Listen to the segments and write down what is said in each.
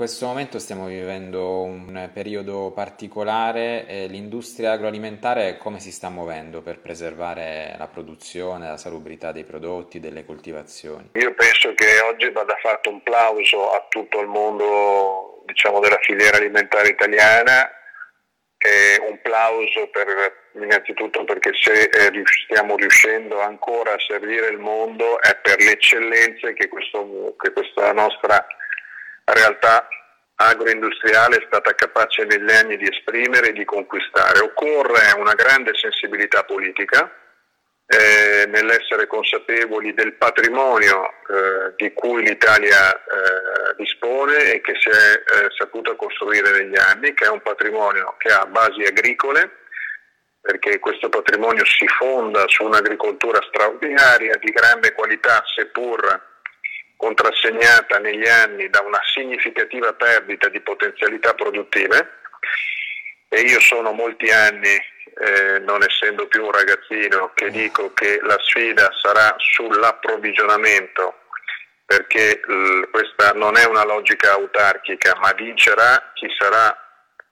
questo momento stiamo vivendo un periodo particolare e l'industria agroalimentare come si sta muovendo per preservare la produzione, la salubrità dei prodotti, delle coltivazioni? Io penso che oggi vada fatto un plauso a tutto il mondo diciamo, della filiera alimentare italiana e un plauso per, innanzitutto perché se eh, stiamo riuscendo ancora a servire il mondo è per le eccellenze che, questo, che questa nostra realtà agroindustriale è stata capace negli anni di esprimere e di conquistare. Occorre una grande sensibilità politica eh, nell'essere consapevoli del patrimonio eh, di cui l'Italia eh, dispone e che si è eh, saputa costruire negli anni, che è un patrimonio che ha basi agricole, perché questo patrimonio si fonda su un'agricoltura straordinaria di grande qualità, seppur contrassegnata negli anni da una significativa perdita di potenzialità produttive. E io sono molti anni, eh, non essendo più un ragazzino, che dico che la sfida sarà sull'approvvigionamento perché l- questa non è una logica autarchica, ma vincerà chi sarà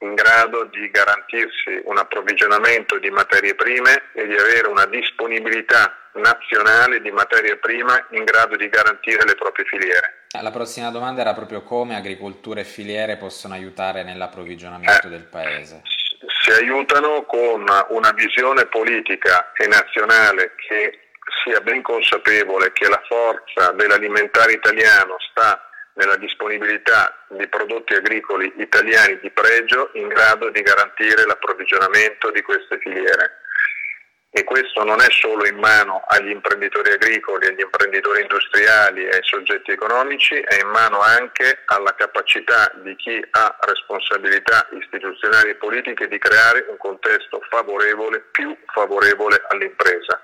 in grado di garantirsi un approvvigionamento di materie prime e di avere una disponibilità nazionale di materia prima in grado di garantire le proprie filiere. Eh, la prossima domanda era proprio come agricoltura e filiere possono aiutare nell'approvvigionamento eh, del Paese. Si aiutano con una visione politica e nazionale che sia ben consapevole che la forza dell'alimentare italiano sta nella disponibilità di prodotti agricoli italiani di pregio in grado di garantire l'approvvigionamento di queste filiere e questo non è solo in mano agli imprenditori agricoli, agli imprenditori industriali e ai soggetti economici, è in mano anche alla capacità di chi ha responsabilità istituzionali e politiche di creare un contesto favorevole, più favorevole all'impresa.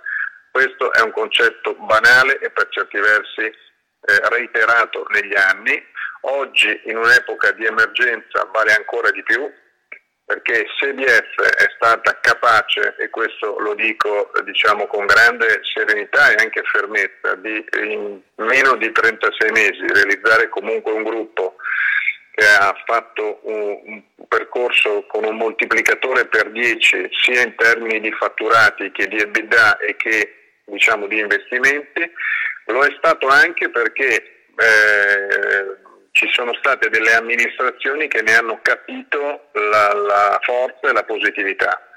Questo è un concetto banale e per certi versi eh, reiterato negli anni. Oggi in un'epoca di emergenza vale ancora di più perché se BF è stata capace, e questo lo dico diciamo, con grande serenità e anche fermezza, di in meno di 36 mesi realizzare comunque un gruppo che ha fatto un, un percorso con un moltiplicatore per 10 sia in termini di fatturati che di EBITDA e che diciamo, di investimenti, lo è stato anche perché eh, ci sono state delle amministrazioni che ne hanno capito la, la forza e la positività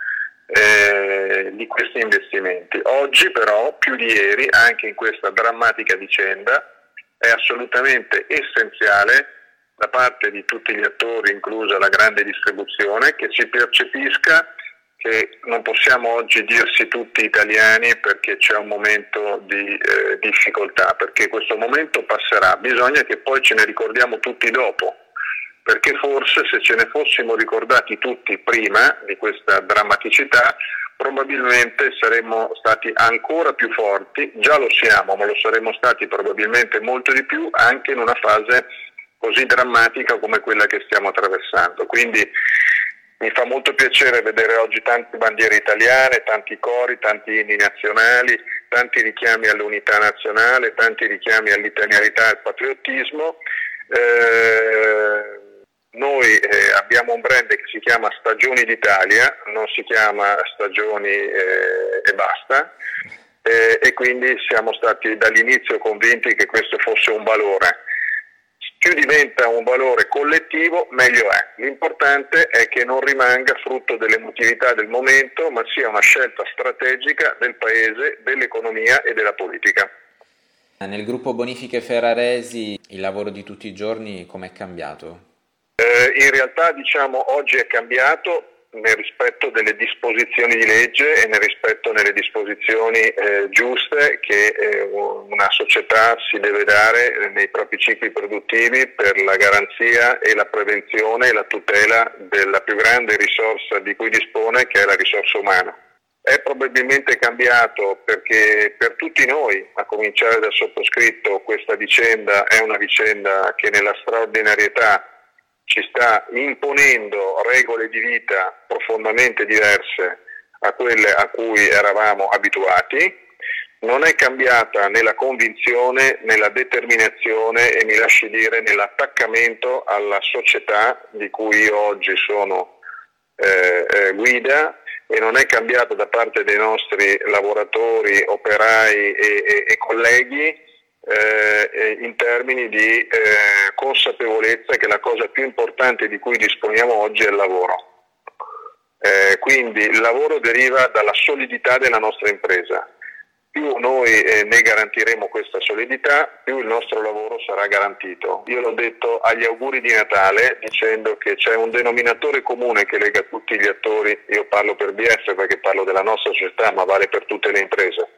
eh, di questi investimenti. Oggi però, più di ieri, anche in questa drammatica vicenda, è assolutamente essenziale da parte di tutti gli attori, inclusa la grande distribuzione, che si percepisca che non possiamo oggi dirsi tutti italiani perché c'è un momento di eh, difficoltà, perché questo momento passerà, bisogna che poi ce ne ricordiamo tutti dopo, perché forse se ce ne fossimo ricordati tutti prima di questa drammaticità, probabilmente saremmo stati ancora più forti, già lo siamo, ma lo saremmo stati probabilmente molto di più anche in una fase così drammatica come quella che stiamo attraversando. Quindi mi fa molto piacere vedere oggi tante bandiere italiane, tanti cori, tanti inni nazionali, tanti richiami all'unità nazionale, tanti richiami all'italianità e al patriottismo. Eh, noi eh, abbiamo un brand che si chiama Stagioni d'Italia, non si chiama Stagioni eh, e basta, eh, e quindi siamo stati dall'inizio convinti che questo fosse un valore più diventa un valore collettivo, meglio è. L'importante è che non rimanga frutto dell'emotività del momento, ma sia una scelta strategica del Paese, dell'economia e della politica. Nel gruppo Bonifiche Ferraresi il lavoro di tutti i giorni com'è cambiato? Eh, in realtà diciamo oggi è cambiato nel rispetto delle disposizioni di legge e nel rispetto delle disposizioni eh, giuste che eh, una società si deve dare nei propri cicli produttivi per la garanzia e la prevenzione e la tutela della più grande risorsa di cui dispone che è la risorsa umana. È probabilmente cambiato perché per tutti noi, a cominciare dal sottoscritto, questa vicenda è una vicenda che nella straordinarietà ci sta imponendo regole di vita profondamente diverse a quelle a cui eravamo abituati, non è cambiata nella convinzione, nella determinazione e mi lasci dire nell'attaccamento alla società di cui io oggi sono eh, eh, guida e non è cambiata da parte dei nostri lavoratori, operai e, e, e colleghi eh, in termini di eh, consapevolezza che la cosa più importante di cui disponiamo oggi è il lavoro. Eh, quindi il lavoro deriva dalla solidità della nostra impresa più noi eh, ne garantiremo questa solidità, più il nostro lavoro sarà garantito. Io l'ho detto agli auguri di Natale dicendo che c'è un denominatore comune che lega tutti gli attori, io parlo per BF perché parlo della nostra società, ma vale per tutte le imprese.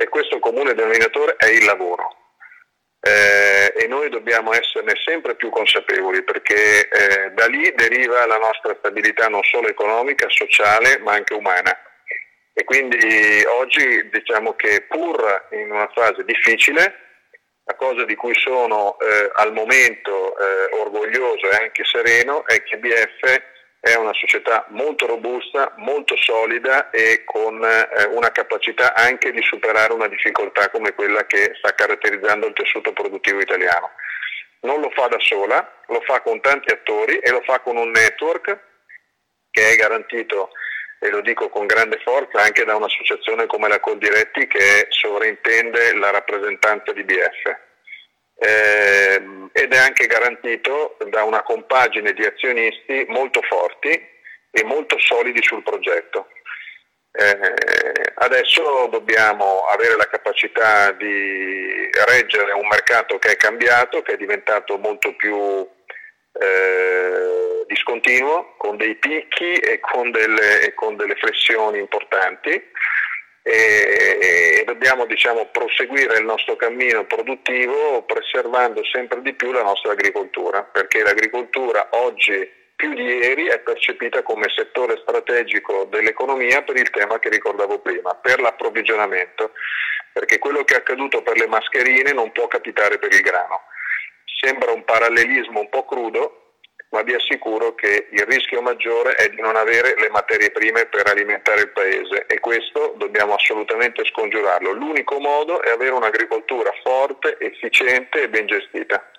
E questo comune denominatore è il lavoro. Eh, e noi dobbiamo esserne sempre più consapevoli perché eh, da lì deriva la nostra stabilità non solo economica, sociale, ma anche umana. E quindi oggi diciamo che pur in una fase difficile, la cosa di cui sono eh, al momento eh, orgoglioso e anche sereno è che BF è una società molto robusta, molto solida e con eh, una capacità anche di superare una difficoltà come quella che sta caratterizzando il tessuto produttivo italiano. Non lo fa da sola, lo fa con tanti attori e lo fa con un network che è garantito e lo dico con grande forza anche da un'associazione come la Coldiretti che sovrintende la rappresentanza di BF. Eh, ed è anche garantito da una compagine di azionisti molto forti e molto solidi sul progetto. Eh, adesso dobbiamo avere la capacità di reggere un mercato che è cambiato, che è diventato molto più eh, discontinuo, con dei picchi e con delle, e con delle flessioni importanti e dobbiamo diciamo, proseguire il nostro cammino produttivo preservando sempre di più la nostra agricoltura, perché l'agricoltura oggi più di ieri è percepita come settore strategico dell'economia per il tema che ricordavo prima, per l'approvvigionamento, perché quello che è accaduto per le mascherine non può capitare per il grano. Sembra un parallelismo un po' crudo, ma vi assicuro che il rischio maggiore è di non avere le materie prime per alimentare il paese e questo dobbiamo assolutamente scongiurarlo. L'unico modo è avere un'agricoltura forte, efficiente e ben gestita.